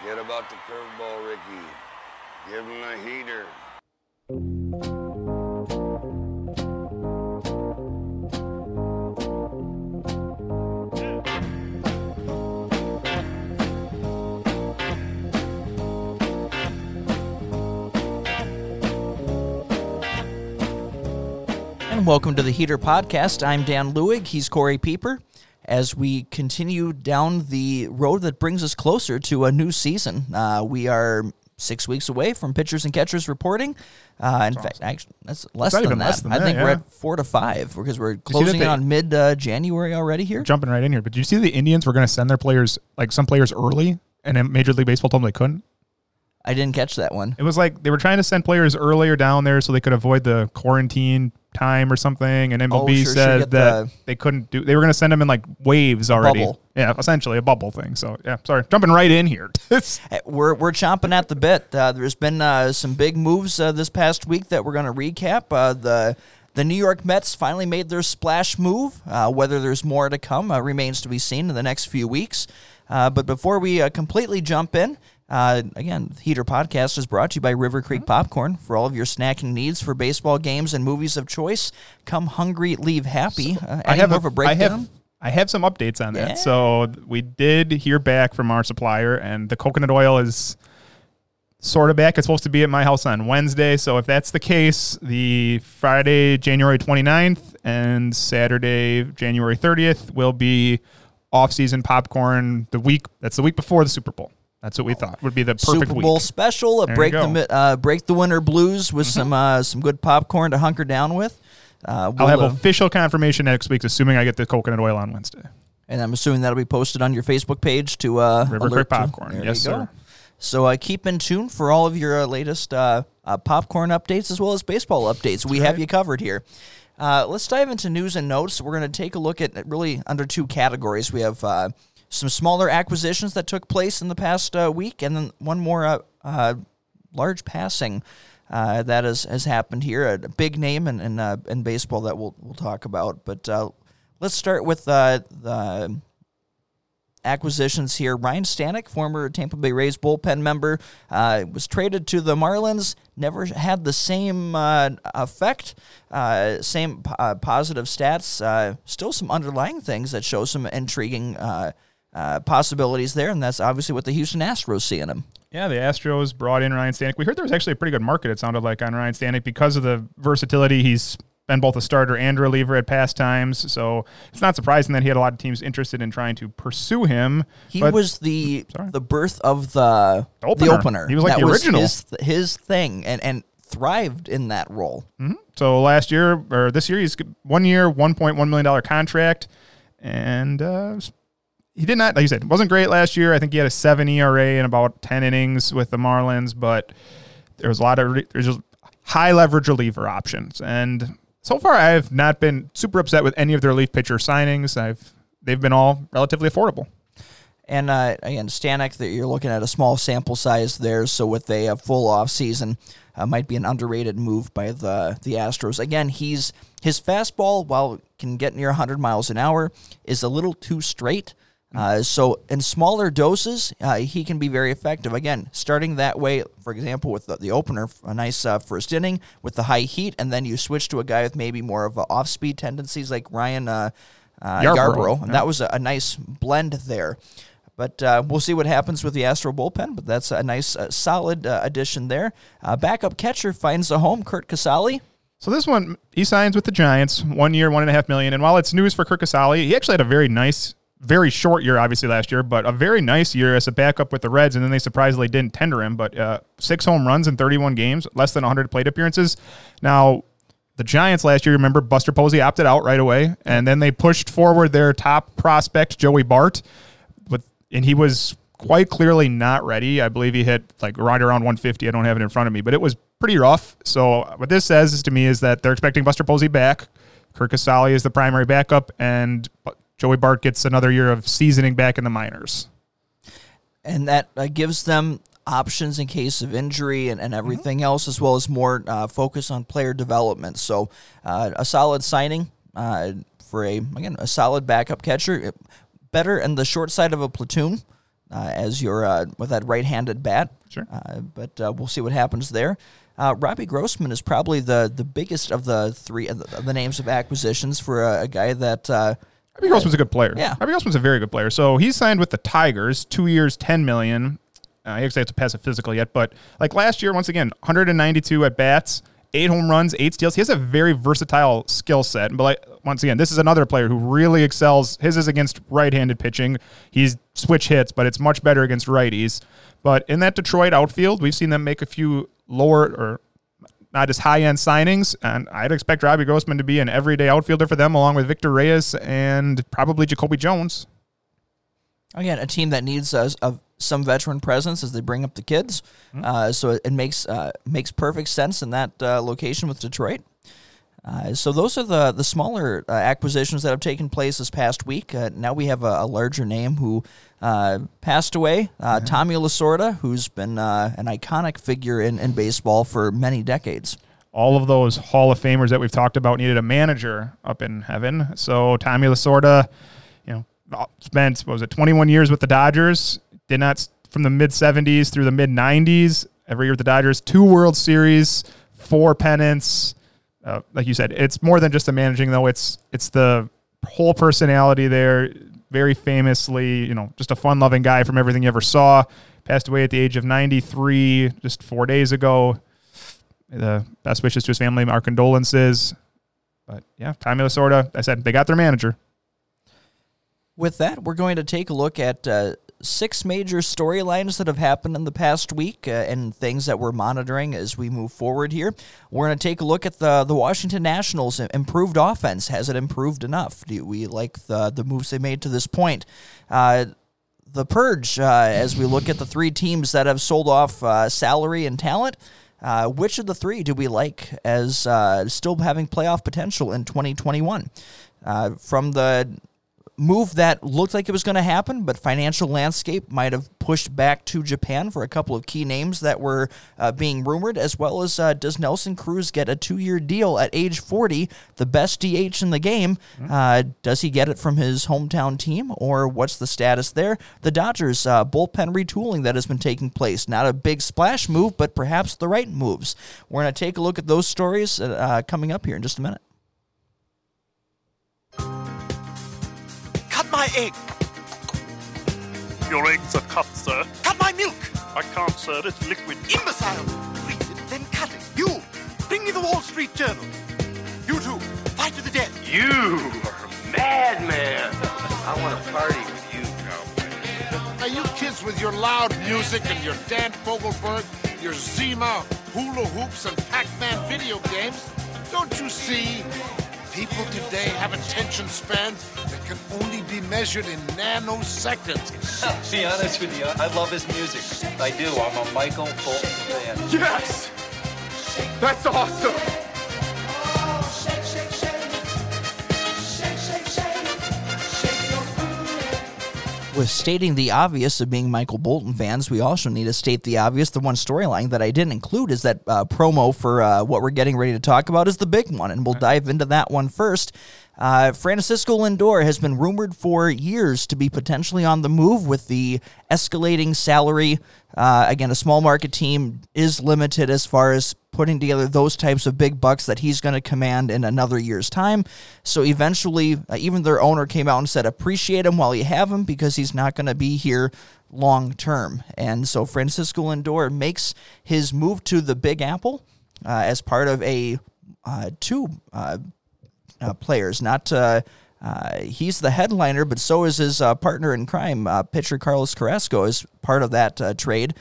Forget about the curveball, Ricky. Give him a heater. And welcome to the Heater Podcast. I'm Dan Lewig. He's Corey Pieper. As we continue down the road that brings us closer to a new season, uh, we are six weeks away from pitchers and catchers reporting. Uh, in fact, actually, that's less than that. less than I that, think we're at four to five because we're closing they- on mid uh, January already here. Jumping right in here, but do you see the Indians were going to send their players, like some players, early, and then Major League Baseball told them they couldn't? I didn't catch that one. It was like they were trying to send players earlier down there so they could avoid the quarantine time or something. And MLB Oh, sure, sure, said get that the- they couldn't do. They were going to send them in like waves already. bubble. Yeah, essentially a bubble thing. So yeah, sorry, jumping right in here. Uh, We're we're chomping at the bit. Uh, there's been uh, some big moves uh, this past week that we're going to recap. Uh, the the New York Mets finally made their splash move. Uh, whether there's more to come uh, remains to be seen in the next few weeks. Uh, but before we uh, completely jump in, uh, again, Heater Podcast is brought to you by River Creek Popcorn for all of your snacking needs for baseball games and movies of choice. Come hungry, leave happy. Uh, I have a, a I breakdown. have I have some updates on that. Yeah. So we did hear back from our supplier, and the coconut oil is sort of back. It's supposed to be at my house on Wednesday. So if that's the case, the Friday, January 29th and Saturday, January 30th will be off-season popcorn. The week that's the week before the Super Bowl. That's what we thought would be the perfect Super Bowl week. special. Uh, There break the. Mm-hmm. uh, break the winter blues with some uh, some good popcorn to hunker down with. Uh, I'll we'll, have uh, official confirmation next week, assuming I get the coconut oil on Wednesday. and I'm assuming that'll be posted on your Facebook page to uh, River alert Creek Popcorn. Yes, sir. So uh, keep in tune for all of your uh, latest uh, uh, popcorn updates as well as baseball updates. we have you covered here. Uh, let's dive into news and notes. We're going to take a look at at really under two categories. We have uh, some smaller acquisitions that took place in the past uh, week, and then one more uh, uh, large passing uh, that has, has happened here. A big name in in, uh, in baseball that we'll we'll talk about. But let's start with the acquisitions here. Ryne Stanek, former Tampa Bay Rays bullpen member, uh, was traded to the Marlins. Never had the same uh, effect, uh, same positive stats. Still some underlying things that show some intriguing uh, possibilities there, and that's obviously what the Houston Astros see in him. Yeah, the Astros brought in Ryne Stanek. We heard there was actually a pretty good market, it sounded like, on Ryne Stanek because of the versatility. He's been both a starter and reliever at past times. So it's not surprising that he had a lot of teams interested in trying to pursue him. He But was the Sorry. the birth of the The opener. The opener. He was like That the original. his, his thing, and and thrived in that role. So last year, or this year, he's one year, $1.1 million contract. And uh, he did not, like you said, wasn't great last year. I think he had a seven ERA in about 10 innings with the Marlins, but there was a lot of, there's just high leverage reliever options. And so far, I have not been super upset with any of their relief pitcher signings. I've, they've been all relatively affordable. And uh, again, Stanek, that you're looking at a small sample size there, so with a, uh full off season, uh, might be an underrated move by the the Astros. Again, he's his fastball, while it can get near 100 miles an hour, is a little too straight. Uh, so in smaller doses, uh, he can be very effective. Again, starting that way, for example, with the, the opener, a nice uh, first inning with the high heat, and then you switch to a guy with maybe more of a off speed tendencies like Ryan uh, uh. And yeah. that was a, a nice blend there. But uh, we'll see what happens with the Astro bullpen. But that's a nice, uh, solid uh, addition there. Uh, backup catcher finds a home. Curt Casali. So this one, he signs with the Giants, one year, one and a half million. And while it's news for Kirk Casali, he actually had a very nice, very short year, obviously last year, but a very nice year as a backup with the Reds. And then they surprisingly didn't tender him, but uh, six home runs in 31 games, less than 100 plate appearances. Now, the Giants last year, remember, Buster Posey opted out right away, and then they pushed forward their top prospect, Joey Bart, with, and he was quite clearly not ready. I believe he hit like right around 150. I don't have it in front of me, but it was pretty rough. So what this says to me is that they're expecting Buster Posey back. Kirk Casali is the primary backup, and Joey Bart gets another year of seasoning back in the minors. and that uh, gives them options in case of injury and, and everything else, as well as more uh, focus on player development. So, uh, a solid signing uh, for a again a solid backup catcher, better in the short side of a platoon. uh, as your uh, with that right-handed bat. Sure. Uh, but uh, we'll see what happens there. Uh, Robbie Grossman is probably the the biggest of the three of the, of the names of acquisitions for a, a guy that. Uh, Robbie Grossman's a good player. Yeah. Robbie Grossman's a very good player. So he signed with the Tigers, two years, ten million. Uh, he actually has to pass a physical yet, but like last year, once again, 192 at bats, eight home runs, eight steals. He has a very versatile skill set. But like once again, this is another player who really excels. His is against right-handed pitching. He's switch hits, but it's much better against righties. But in that Detroit outfield, we've seen them make a few lower or not as high end signings, and I'd expect Robbie Grossman to be an everyday outfielder for them, along with Victor Reyes and probably Jacoby Jones. Again, a team that needs uh, of some veteran presence as they bring up the kids, uh, so it, it makes uh, makes perfect sense in that uh, location with Detroit. Uh, so those are the the smaller uh, acquisitions that have taken place this past week. Uh, now we have a, a larger name who uh, passed away, uh, Tommy Lasorda, who's been uh, an iconic figure in, in baseball for many decades. All of those Hall of Famers that we've talked about needed a manager up in heaven. So Tommy Lasorda, you know, spent what was it 21 years with the Dodgers. Did not from the mid 70s through the mid 90s. Every year with the Dodgers, two World Series, four pennants. Uh, like you said, it's more than just the managing though. It's it's the whole personality there. Very famously, you know, just a fun-loving guy from everything you ever saw. Passed away at the age of 93 just four days ago. The best wishes to his family, our condolences. But yeah, Tommy Lasorda. I said they got their manager. With that, we're going to take a look at uh, six major storylines that have happened in the past week uh, and things that we're monitoring as we move forward here. We're going to take a look at the the Washington Nationals' improved offense. Has it improved enough? Do we like the the moves they made to this point? Uh, the purge, uh, as we look at the three teams that have sold off uh, salary and talent. Uh, which of the three do we like as uh, still having playoff potential in 2021? Uh, from the move that looked like it was going to happen, but financial landscape might have pushed back to Japan for a couple of key names that were uh, being rumored, as well as uh, does Nelson Cruz get a two year deal at age 40, the best DH in the game? Uh, does he get it from his hometown team, or what's the status there? The Dodgers uh, bullpen retooling that has been taking place. Not a big splash move, but perhaps the right moves. We're going to take a look at those stories uh, coming up here in just a minute. Cut my egg. Your eggs are cut, sir. Cut my milk. I can't, sir. It's liquid. Imbecile. Freeze it, then cut it. You. Bring me the Wall Street Journal. You two. Fight to the death. You are a madman. I want to party with you, cowboy. Now, you kids with your loud music and your Dan Fogelberg, your Zima hula hoops and Pac-Man video games, don't you see? People today have attention spans that can only be measured in nanoseconds. Be honest with you, I love his music. I do. I'm a Michael Bolton fan. Yes! That's awesome! With stating the obvious of being Michael Bolton fans, we also need to state the obvious. The one storyline that I didn't include is that uh, promo for uh, what we're getting ready to talk about is the big one, and we'll dive into that one first. Uh, Francisco Lindor has been rumored for years to be potentially on the move with the escalating salary. Uh, again, a small market team is limited as far as putting together those types of big bucks that he's going to command in another year's time. So eventually, uh, even their owner came out and said, appreciate him while you have him because he's not going to be here long term. And so Francisco Lindor makes his move to the Big Apple uh, as part of a uh, two uh, uh, players. Not uh, uh, he's the headliner, but so is his uh, partner in crime, uh, pitcher Carlos Carrasco, is part of that trade.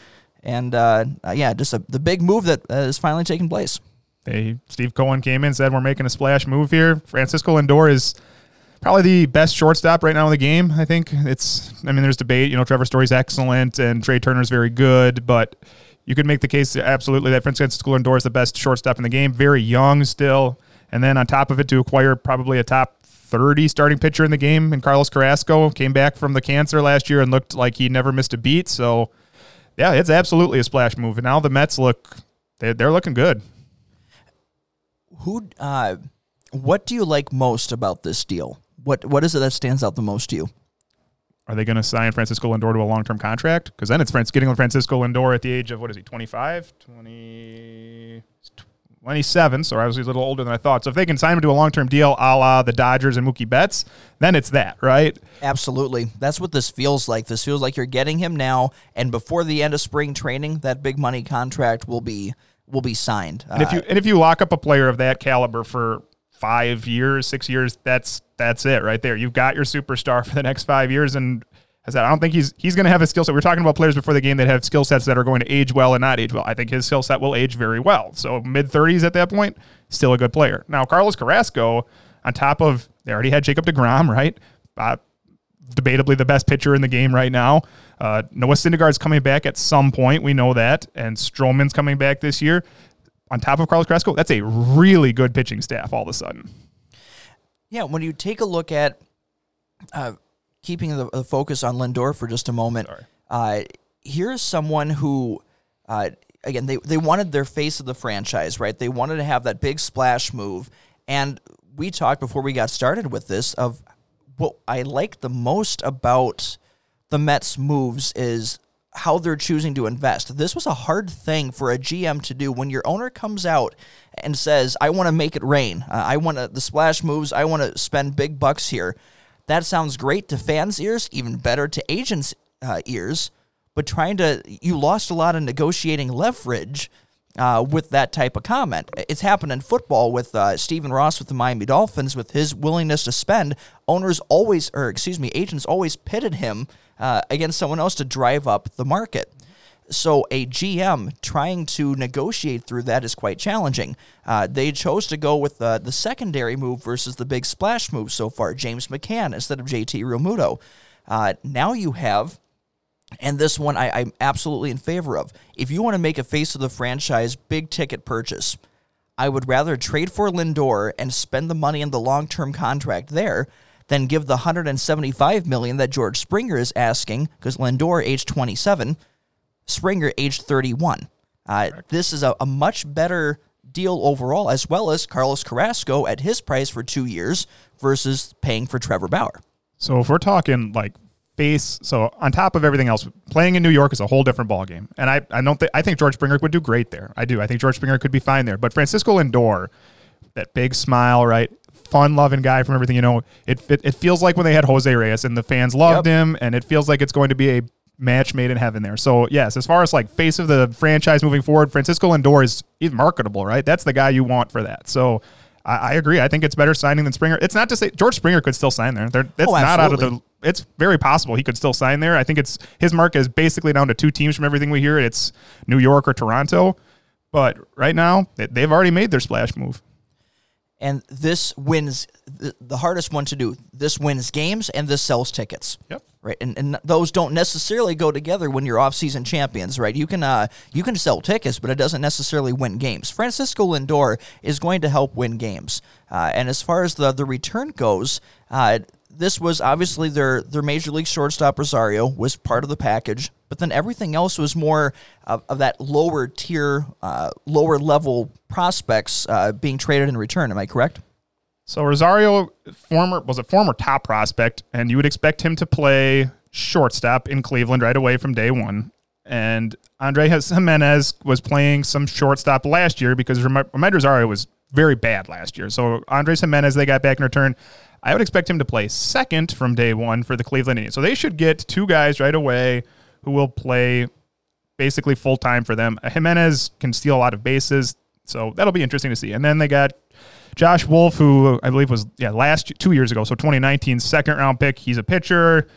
And uh, yeah, just a, the big move that uh, finally taking place. They Steve Cohen came in said we're making a splash move here. Francisco Lindor is probably the best shortstop right now in the game. I think it's. I mean, there's debate. You know, Trevor Story's excellent and Trea Turner's very good, but you could make the case absolutely that Francisco Lindor is the best shortstop in the game. Very young still, and then on top of it, to acquire probably a top 30 starting pitcher in the game, and Carlos Carrasco came back from the cancer last year and looked like he never missed a beat. So, yeah, it's absolutely a splash move. And now the Mets look. They're, they're looking good. Who? Uh, what do you like most about this deal? What What is it that stands out the most to you? are they going to sign Francisco Lindor to a long term contract? Because then it's getting Francisco Lindor at the age of what is he, 25, 20, 27. So I was a little older than I thought. So if they can sign him to a long term deal, a la the Dodgers and Mookie Betts, then it's that, right? Absolutely. That's what this feels like. This feels like you're getting him now, and before the end of spring training, that big money contract will be will be signed. And if you uh, and if you lock up a player of that caliber for five years, six years, that's that's it right there. You've got your superstar for the next five years, and I said, I don't think he's he's going to have a skill set. We are talking about players before the game that have skill sets that are going to age well and not age well. I think his skill set will age very well. So mid thirties at that point, still a good player. Now Carlos Carrasco, on top of they already had Jacob Degrom, right? Uh, debatably the best pitcher in the game right now. Uh, Noah Syndergaard's coming back at some point. We know that, and Stroman's coming back this year. On top of Carlos Carrasco, that's a really good pitching staff all of a sudden. Yeah, when you take a look at uh, keeping the, the, focus on Lindor for just a moment, uh, here's someone who, uh, again, they, they wanted their face of the franchise, right? They wanted to have that big splash move. And we talked before we got started with this of what I like the most about the Mets' moves is how they're choosing to invest. This was a hard thing for a GM to do when your owner comes out and says, "I want to make it rain. Uh, I want the splash moves. I want to spend big bucks here." That sounds great to fans' ears, even better to agents' uh, ears. But trying to, you lost a lot of negotiating leverage uh, with that type of comment. It's happened in football with uh, Stephen Ross with the Miami Dolphins, with his willingness to spend. Owners always, or excuse me, agents always pitted him uh, against someone else to drive up the market. So a GM trying to negotiate through that is quite challenging. Uh, they chose to go with the secondary move versus the big splash move so far, James McCann instead of JT Realmuto. Uh, now you have and this one I, am absolutely in favor of. If you want to make a face of the franchise big ticket purchase, I would rather trade for Lindor and spend the money in the long term contract there than give the 175 million that George Springer is asking because Lindor age 27, Springer age 31. Uh, this is a, a much better deal overall, as well as Carlos Carrasco at his price for two years versus paying for Trevor Bauer. So if we're talking like base, So on top of everything else, playing in New York is a whole different ballgame. And I, I don't think I think George Springer would do great there. I do. I think George Springer could be fine there. But Francisco Lindor, that big smile, right? Fun loving guy from everything you know. It, it it feels like when they had Jose Reyes and the fans loved yep. him, and it feels like it's going to be a match made in heaven there. So yes, as far as like face of the franchise moving forward, Francisco Lindor is he's marketable, right? That's the guy you want for that. So I, I, agree. I think it's better signing than Springer. It's not to say George Springer could still sign there. They're, that's oh, not out of the. It's very possible he could still sign there. I think it's his mark is basically down to two teams from everything we hear. It's New York or Toronto. But right now, they've already made their splash move and this wins the hardest one to do. This wins games and this sells tickets. Yep. Right, and, and those don't necessarily go together when you're off-season champions, right? You can uh, you can sell tickets, but it doesn't necessarily win games. Francisco Lindor is going to help win games, uh, and as far as the the return goes, uh, this was obviously their their major league shortstop Rosario was part of the package, but then everything else was more of, of that lower tier, uh, lower level prospects uh, being traded in return. Am I correct? So Rosario, former was a former top prospect, and you would expect him to play shortstop in Cleveland right away from day one. And Andre Giménez was playing some shortstop last year because Amed Rosario was very bad last year. So Andres Giménez they got back in return. I would expect him to play second from day one for the Cleveland Indians. So they should get two guys right away who will play basically full time for them. Giménez can steal a lot of bases, so that'll be interesting to see. And then they got Josh Wolf, who I believe was yeah last two years ago, so 2019 second round pick. He's a pitcher,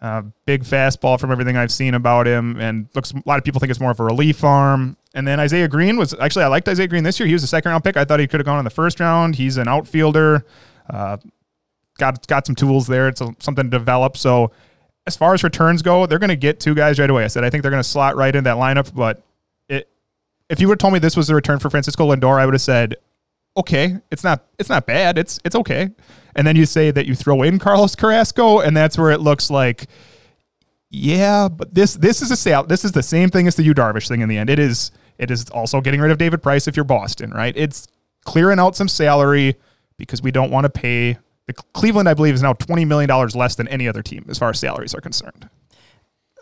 uh, big fastball from everything I've seen about him, and looks a lot of people think it's more of a relief arm. And then Isaiah Green was actually I liked Isaiah Green this year. He was a second round pick. I thought he could have gone in the first round. He's an outfielder. Uh, got got some tools there. It's a, something to develop. So as far as returns go, they're going to get two guys right away. I said I think they're going to slot right in that lineup. But it, if you would have told me this was the return for Francisco Lindor, I would have said, okay, it's not it's not bad. It's it's okay. And then you say that you throw in Carlos Carrasco, and that's where it looks like, yeah, but this this is a sale. This is the same thing as the Yu Darvish thing in the end. It is it is also getting rid of David Price if you're Boston, right? It's clearing out some salary because we don't want to pay the Cleveland, I believe, is now twenty million dollars less than any other team as far as salaries are concerned.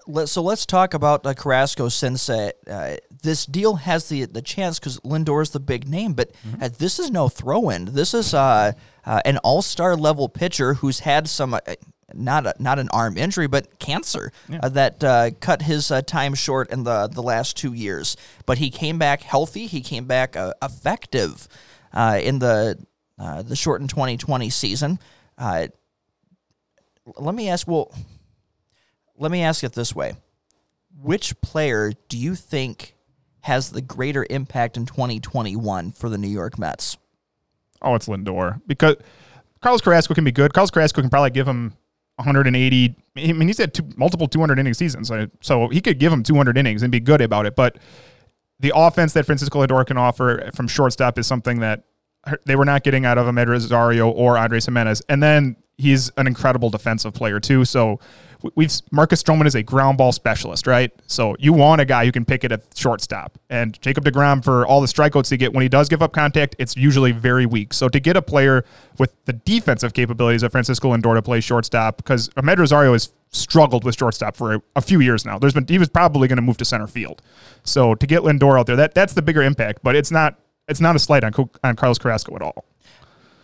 Let, so let's talk about uh, Carrasco since uh, uh, this deal has the the chance because Lindor is the big name, but uh, this is no throw in. This is uh, uh, an all star level pitcher who's had some. Uh, not a, not an arm injury, but cancer uh, that uh, cut his uh, time short in the the last two years. But he came back healthy. He came back uh, effective uh, in the uh, the shortened 2020 season. Uh, let me ask. Well, let me ask it this way which player do you think has the greater impact in 2021 for the New York Mets? Oh, it's Lindor because Carlos Carrasco can be good. Carlos Carrasco can probably give him 180. I mean, he's had two, multiple 200 inning seasons, so, so he could give him 200 innings and be good about it. But the offense that Francisco Lindor can offer from shortstop is something that they were not getting out of Amed Rosario or Andres Giménez. And then he's an incredible defensive player too. So we've Marcus Stroman is a ground ball specialist, right? So you want a guy who can pick it at shortstop. And Jacob DeGrom for all the strikeouts he get when he does give up contact, it's usually very weak. So to get a player with the defensive capabilities of Francisco Lindor to play shortstop, because Amed Rosario has struggled with shortstop for a, a few years now. There's been he was probably going to move to center field. So to get Lindor out there, that that's the bigger impact. But it's not it's not a slight on on Carlos Carrasco at all.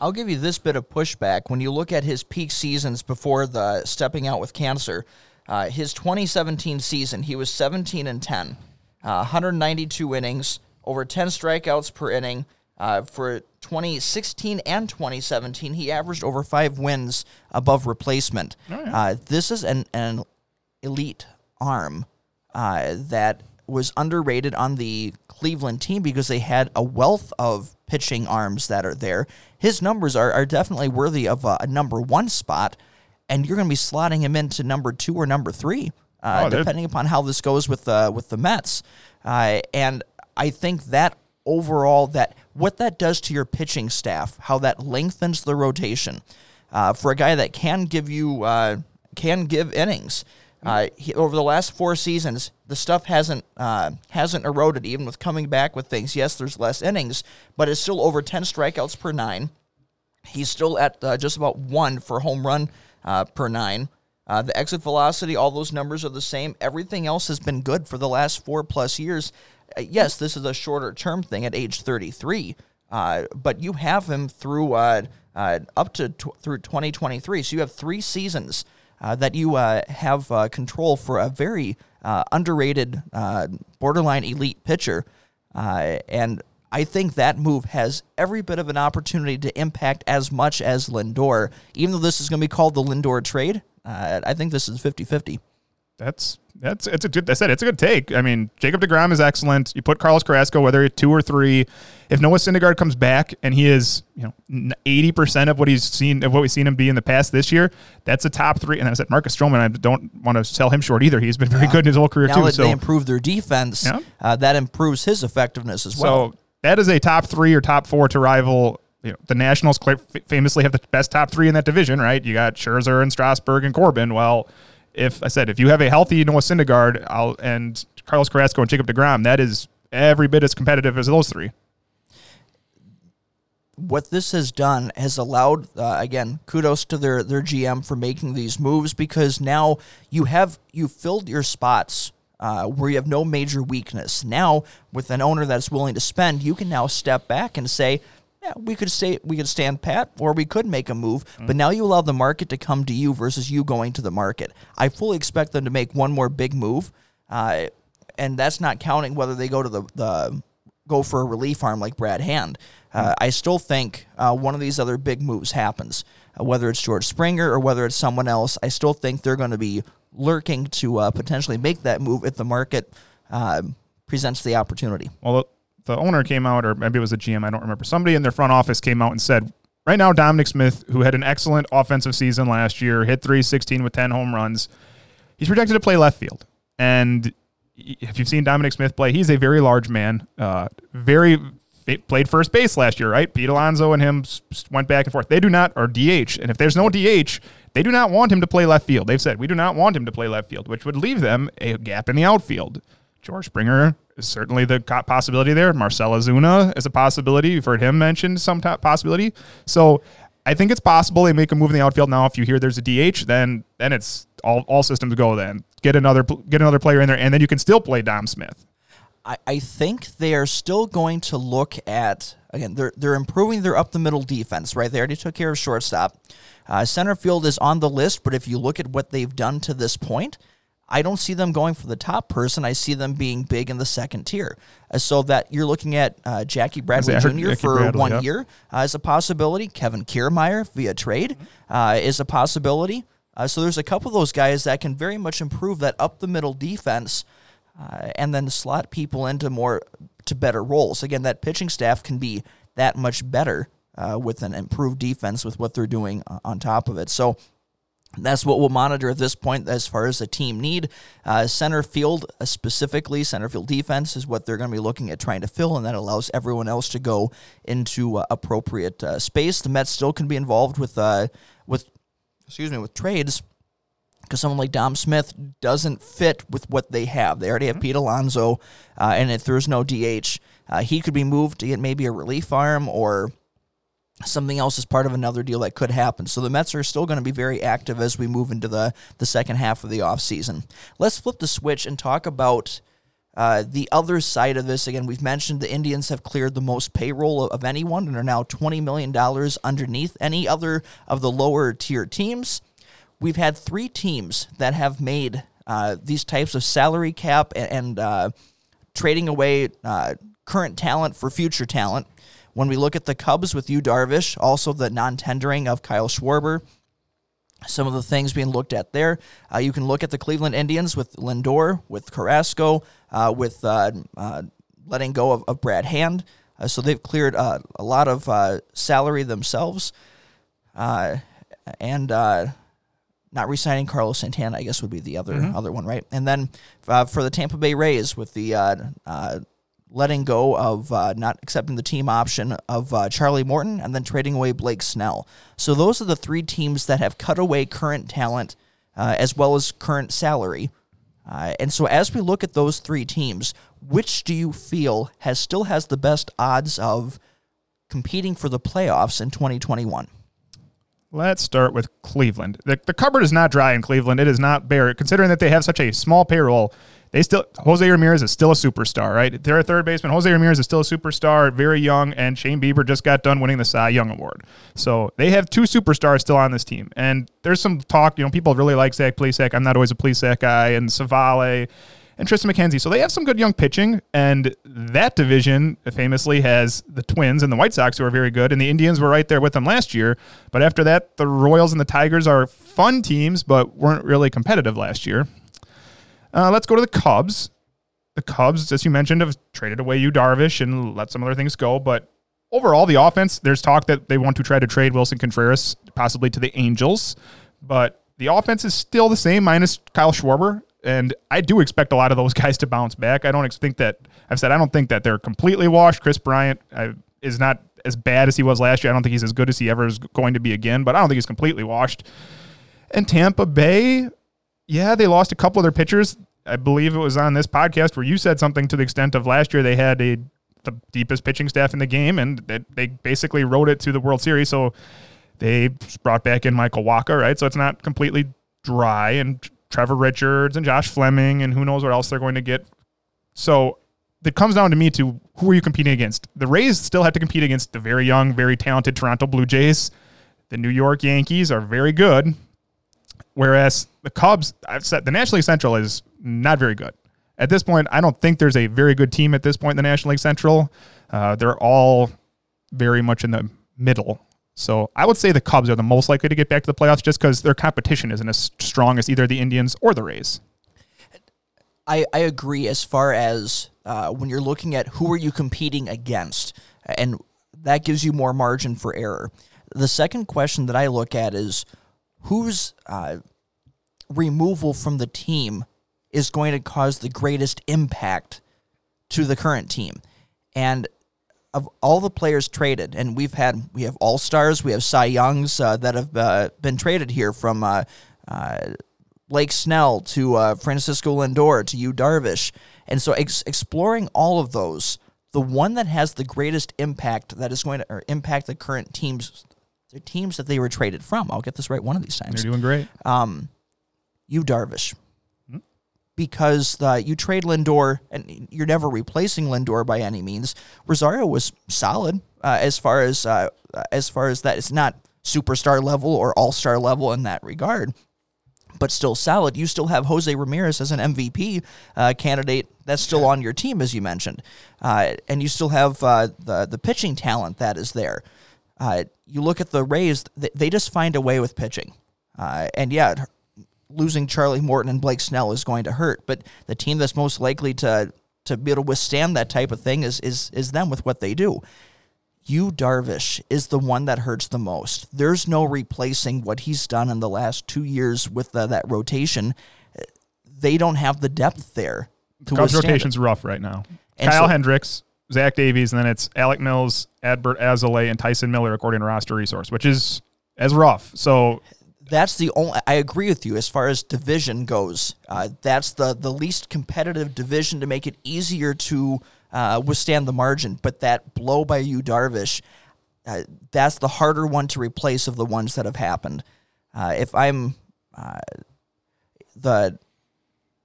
I'll give you this bit of pushback. When you look at his peak seasons before the stepping out with cancer, uh, his 2017 season, he was 17 and 10, uh, 192 innings, over 10 strikeouts per inning. Uh, for 2016 and 2017, he averaged over five wins above replacement. uh, this is an, an elite arm uh, that was underrated on the Cleveland team because they had a wealth of pitching arms that are there. His numbers are, are definitely worthy of a, a number one spot, and you're going to be slotting him into number two or number three, uh, Oh, depending upon how this goes with the with the Mets. Uh, and I think that overall, that what that does to your pitching staff, how that lengthens the rotation uh, for a guy that can give you uh, can give innings. Uh, he, over the last four seasons, the stuff hasn't uh, hasn't eroded. Even with coming back with things, yes, there's less innings, but it's still over ten strikeouts per nine. He's still at uh, just about one for home run uh, per nine. Uh, the exit velocity, all those numbers are the same. Everything else has been good for the last four plus years. Uh, yes, this is a shorter term thing at age 33, uh, but you have him through up to through 2023. So you have three seasons uh, that you uh, have uh, control for a very uh, underrated, uh, borderline elite pitcher. And I think that move has every bit of an opportunity to impact as much as Lindor. Even though this is going to be called the Lindor trade, I think this is 50 50. That's that's it's a good. I said it's a good take. I mean, Jacob Degrom is excellent. You put Carlos Carrasco, whether it's two or three. If Noah Syndergaard comes back and he is, you know, eighty percent of what he's seen of what we've seen him be in the past this year, that's a top three. And I said Marcus Stroman. I don't want to sell him short either. He's been very good in his whole career Now too. that So they improve their defense, Yeah. uh, that improves his effectiveness as well. So that is a top three or top four to rival. You know, the Nationals famously have the best top three in that division, right? You got Scherzer and Strasburg and Corbin. Well, if I said if you have a healthy Noah Syndergaard I'll, and Carlos Carrasco and Jacob Degrom, that is every bit as competitive as those three. what this has done has allowed uh, again kudos to their their GM for making these moves because now you have you filled your spots uh, where you have no major weakness. Now with an owner that's willing to spend, you can now step back and say. Yeah, we could stay. We could stand pat, or we could make a move. But now you allow the market to come to you versus you going to the market. I fully expect them to make one more big move, uh, and that's not counting whether they go to the, the go for a relief arm like Brad Hand. Uh, I still think uh, one of these other big moves happens, uh, whether it's George Springer or whether it's someone else. I still think they're going to be lurking to uh, potentially make that move if the market uh, presents the opportunity. Well, the owner came out, or maybe it was a GM, I don't remember. Somebody in their front office came out and said, right now, Dominic Smith, who had an excellent offensive season last year, hit 316 with 10 home runs, he's projected to play left field. And if you've seen Dominic Smith play, he's a very large man, uh, very played first base last year, right? Pete Alonso and him went back and forth. They do not, or DH. And if there's no DH, they do not want him to play left field. They've said, we do not want him to play left field, which would leave them a gap in the outfield. George Springer is certainly the possibility there. Marcell Ozuna is a possibility. You've heard him mentioned some top possibility. So I think it's possible they make a move in the outfield now. If you hear there's a DH, then then it's all, all systems go. Then get another get another player in there, and then you can still play Dom Smith. I, I think they are still going to look at again. They're they're improving their up the middle defense, right? They already took care of shortstop. Uh, center field is on the list, but if you look at what they've done to this point, I don't see them going for the top person. I see them being big in the second tier. Uh, so that you're looking at uh, Jackie Bradley Jr. Jackie for Bradley, one yeah. year uh, is a possibility. Kevin Kiermaier via trade uh, is a possibility. Uh, so there's a couple of those guys that can very much improve that up the middle defense, uh, and then slot people into more to better roles. Again, that pitching staff can be that much better uh, with an improved defense with what they're doing on top of it. So that's what we'll monitor at this point as far as the team need. Uh, center field, uh, specifically, center field defense is what they're going to be looking at trying to fill, and that allows everyone else to go into uh, appropriate uh, space. The Mets still can be involved with uh, with excuse me with trades because someone like Dom Smith doesn't fit with what they have. They already have Pete Alonso, uh, and if there's no DH, uh, he could be moved to get maybe a relief arm or something else is part of another deal that could happen. So the Mets are still going to be very active as we move into the, the second half of the offseason. Let's flip the switch and talk about uh, the other side of this. Again, we've mentioned the Indians have cleared the most payroll of, of anyone and are now $20 million underneath any other of the lower tier teams. We've had three teams that have made uh, these types of salary cap and, and uh, trading away uh, current talent for future talent. When we look at the Cubs with Yu Darvish, also the non-tendering of Kyle Schwarber, some of the things being looked at there. Uh, you can look at the Cleveland Indians with Lindor, with Carrasco, uh, with uh, uh, letting go of, of Brad Hand. Uh, so they've cleared uh, a lot of uh, salary themselves. Uh, and uh, not re-signing Carlos Santana, I guess would be the other other one, right? And then uh, for the Tampa Bay Rays with the uh, uh, letting go of uh, not accepting the team option of uh, Charlie Morton and then trading away Blake Snell. So those are the three teams that have cut away current talent uh, as well as current salary. Uh, and so as we look at those three teams, which do you feel has still has the best odds of competing for the playoffs in 2021? Let's start with Cleveland. The, the cupboard is not dry in Cleveland. It is not bare. Considering that they have such a small payroll, they still Jose Ramirez is still a superstar, right? They're a third baseman. Jose Ramirez is still a superstar, very young, and Shane Bieber just got done winning the Cy Young Award. So they have two superstars still on this team. And there's some talk, you know, people really like Zach Plesac. I'm not always a Plesac guy, and Civale and Triston McKenzie. So they have some good young pitching, and that division famously has the Twins and the White Sox, who are very good, and the Indians were right there with them last year. But after that, the Royals and the Tigers are fun teams, but weren't really competitive last year. Uh, let's go to the Cubs. The Cubs, as you mentioned, have traded away Yu Darvish and let some other things go, but overall, the offense, there's talk that they want to try to trade Willson Contreras possibly to the Angels, but the offense is still the same minus Kyle Schwarber. And I do expect a lot of those guys to bounce back. I don't think that I've said I don't think that they're completely washed. Kris Bryant uh, is not as bad as he was last year. I don't think he's as good as he ever is going to be again, but I don't think he's completely washed. And Tampa Bay, yeah, they lost a couple of their pitchers. I believe it was on this podcast where you said something to the extent of last year they had a the deepest pitching staff in the game, and they, they basically rode it to the World Series. So they brought back in Michael Wacha, right? So it's not completely dry, and Trevor Richards and Josh Fleming, and who knows what else they're going to get. So it comes down to me to who are you competing against? The Rays still have to compete against the very young, very talented Toronto Blue Jays. The New York Yankees are very good, whereas the Cubs, I've said the National League Central is not very good. At this point, I don't think there's a very good team at this point in the National League Central. Uh, they're all very much in the middle. So I would say the Cubs are the most likely to get back to the playoffs just because their competition isn't as strong as either the Indians or the Rays. I, I agree as far as uh, when you're looking at who are you competing against, and that gives you more margin for error. The second question that I look at is whose uh, removal from the team is going to cause the greatest impact to the current team, and of all the players traded, and we've had we have all stars, we have Cy Youngs uh, that have uh, been traded here from uh, uh, Snell to uh, Francisco Lindor to Yu Darvish, and so ex- exploring all of those, the one that has the greatest impact that is going to impact the current team's the teams that they were traded from. I'll get this right one of these times. They're doing great. Um, Yu Darvish. Because the, you trade Lindor, and you're never replacing Lindor by any means. Rosario was solid uh, as far as uh, as far as that. It's not superstar level or all star level in that regard, but still solid. You still have Jose Ramirez as an MVP uh, candidate that's still on your team, as you mentioned, uh, and you still have uh, the the pitching talent that is there. Uh, you look at the Rays; they just find a way with pitching, uh, and yeah, losing Charlie Morton and Blake Snell is going to hurt. But the team that's most likely to to be able to withstand that type of thing is is is them with what they do. Yu Darvish is the one that hurts the most. There's no replacing what he's done in the last two years with the, that rotation. They don't have the depth there. To Cubs it. rotation's rough right now. And Kyle so- Hendricks, Zach Davies, and then it's Alec Mills, Adbert Alzolay, and Tyson Miller according to roster resource, which is as rough. So that's the only I agree with you as far as division goes. Uh, that's the the least competitive division to make it easier to uh, withstand the margin. But that blow by Yu Darvish, uh, that's the harder one to replace of the ones that have happened. Uh, if I'm uh, the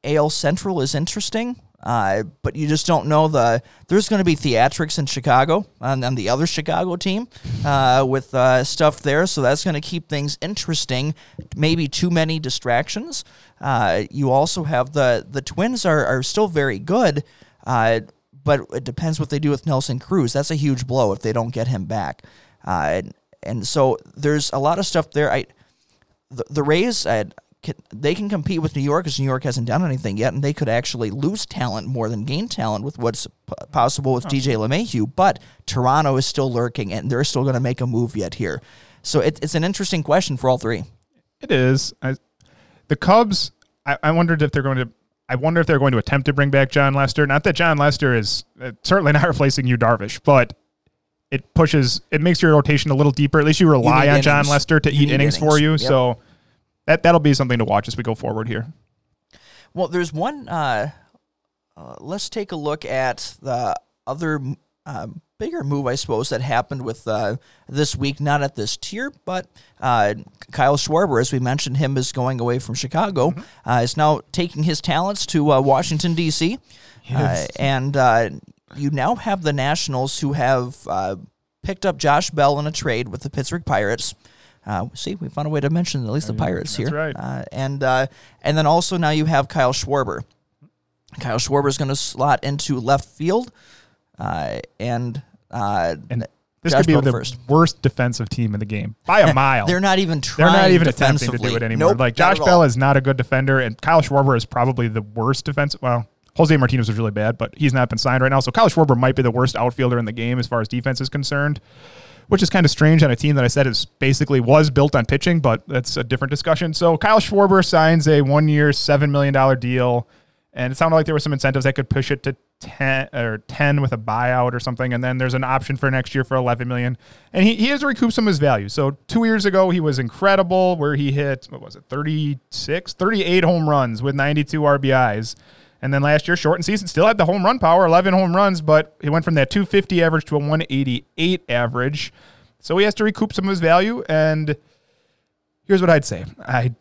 AL Central is interesting, uh, but you just don't know the. There's going to be theatrics in Chicago on, on the other Chicago team uh, with uh, stuff there, so that's going to keep things interesting. Maybe too many distractions. Uh, you also have the the Twins are are still very good, uh, but it depends what they do with Nelson Cruz. That's a huge blow if they don't get him back. Uh, and, and so there's a lot of stuff there. I the, the Rays, uh, can, they can compete with New York because New York hasn't done anything yet, and they could actually lose talent more than gain talent with what's p- possible with DJ LeMahieu. But Toronto is still lurking, and they're still going to make a move yet here. So it, it's an interesting question for all three. It is. I, the Cubs. I, I wondered if they're going to. I wonder if they're going to attempt to bring back Jon Lester. Not that Jon Lester is uh, certainly not replacing Yu Darvish, but it pushes. It makes your rotation a little deeper. At least you rely need on Jon. Lester to You eat need innings, for you. Yep. So that that'll be something to watch as we go forward here. Well, there's one. Uh, uh, let's take a look at the other uh, bigger move, I suppose, that happened with uh, this week. Not at this tier, but uh, Kyle Schwarber, as we mentioned, him is going away from Chicago. Uh, is now taking his talents to uh, Washington D.C. Uh, and uh, you now have the Nationals who have uh, picked up Josh Bell in a trade with the Pittsburgh Pirates. Uh, see, we found a way to mention at least the Pirates that's here. right. Uh, and uh, and then also now you have Kyle Schwarber. Kyle Schwarber is going to slot into left field, uh, and uh, And this Josh could be the first. worst defensive team in the game by a mile. They're not even trying. They're not even attempting to do it anymore. Nope, like Josh Bell is not a good defender, and Kyle Schwarber is probably the worst defense. Well, Jose Martinez was really bad, but he's not been signed right now. So Kyle Schwarber might be the worst outfielder in the game as far as defense is concerned, which is kind of strange on a team that I said is basically was built on pitching, but that's a different discussion. So Kyle Schwarber signs a one-year, seven million dollar deal, and it sounded like there were some incentives that could push it to ten or ten with a buyout or something, and then there's an option for next year for eleven million, and he, he has to recoup some of his value. So two years ago he was incredible, where he hit what was it, 36, 38 home runs with 92 RBIs. And then last year, shortened season, still had the home run power, 11 home runs, but he went from that 250 average to a 188 average. So he has to recoup some of his value. And here's what I'd say I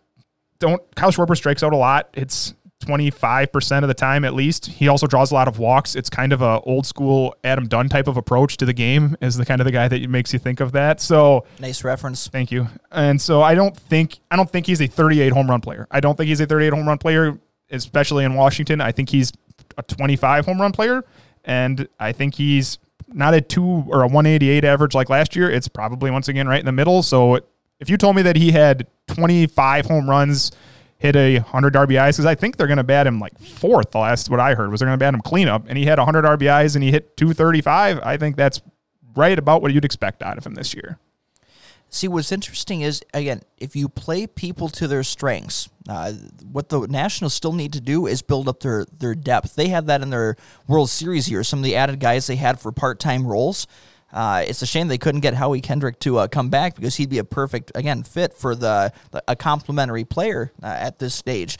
don't, Kyle Schwarber strikes out a lot. It's 25% of the time at least. He also draws a lot of walks. It's kind of a old school Adam Dunn type of approach to the game, is the kind of the guy that makes you think of that. So Nice reference. Thank you. And so I don't think I don't think he's a 38 home run player. I don't think he's a 38 home run player, especially in Washington. I think he's a 25 home run player, and I think he's not a two or a 188 average like last year. It's probably once again right in the middle. So if you told me that he had 25 home runs, hit a 100 RBIs, because I think they're going to bat him like fourth. The last what I heard was they're going to bat him cleanup, and he had 100 RBIs and he hit 235. I think that's right about what you'd expect out of him this year. See, what's interesting is again, if you play people to their strengths, uh, what the Nationals still need to do is build up their their depth. They had that in their World Series year. Some of the added guys they had for part time roles. Uh, it's a shame they couldn't get Howie Kendrick to uh, come back because he'd be a perfect again fit for the, the a complementary player uh, at this stage.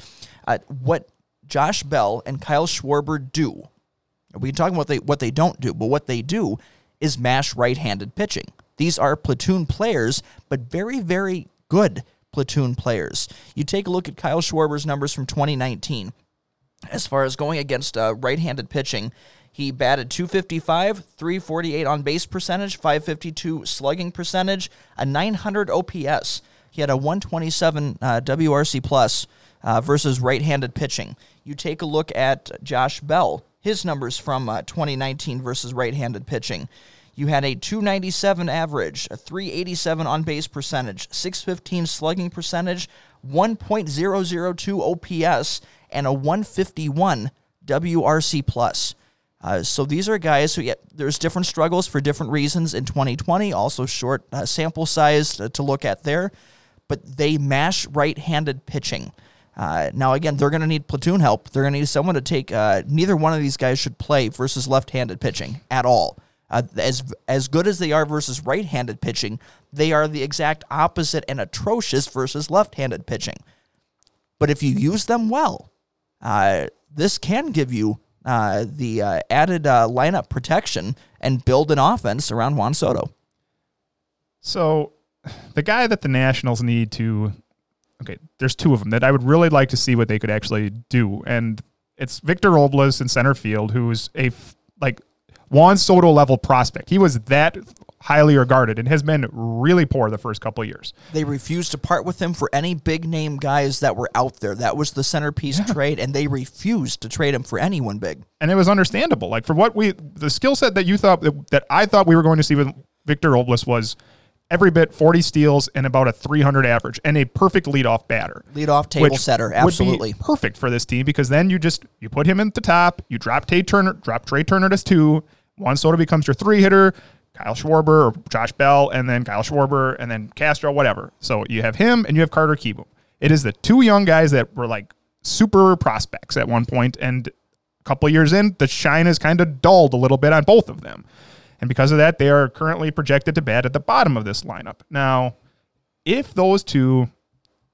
Uh, what Josh Bell and Kyle Schwarber do we can talk about what they what they don't do, but what they do is mash right-handed pitching. These are platoon players, but very, very good platoon players. You take a look at Kyle Schwarber's numbers from 2019 as far as going against uh, right-handed pitching. He batted 255, 348 on base percentage, 552 slugging percentage, a 900 OPS. He had a 127 uh, WRC plus uh, versus right-handed pitching. You take a look at Josh Bell, his numbers from uh, 2019 versus right-handed pitching. You had a 297 average, a 387 on base percentage, 615 slugging percentage, 1.002 OPS, and a 151 WRC plus. Uh, so these are guys who, yeah, there's different struggles for different reasons in 2020. Also short uh, sample size to, to look at there, but they mash right-handed pitching. Uh, now again, they're going to need platoon help. They're going to need someone to take. Uh, neither one of these guys should play versus left-handed pitching at all. Uh, as as good as they are versus right-handed pitching, they are the exact opposite and atrocious versus left-handed pitching. But if you use them well, uh, this can give you uh, the uh, added uh, lineup protection and build an offense around Juan Soto. So, the guy that the Nationals need to, okay, there's two of them that I would really like to see what they could actually do, and it's Victor Robles in center field, who's a like Juan Soto level prospect. He was that highly regarded and has been really poor the first couple years. They refused to part with him for any big name guys that were out there. That was the centerpiece yeah. trade, and they refused to trade him for anyone big. And it was understandable. Like for what we, the skill set that you thought that I thought we were going to see with Victor Robles was every bit 40 steals and about a 300 average and a perfect leadoff batter. Leadoff table setter, absolutely. perfect for this team because then you just you put him at the top, you drop Tate Turner, drop Trea Turner as 2, once Soto becomes your three hitter, Kyle Schwarber or Josh Bell, and then Kyle Schwarber, and then Castro, whatever. So you have him and you have Carter Kieboom. It is the two young guys that were like super prospects at one point, and a couple years in, the shine has kind of dulled a little bit on both of them. And because of that, they are currently projected to bat at the bottom of this lineup. Now, if those two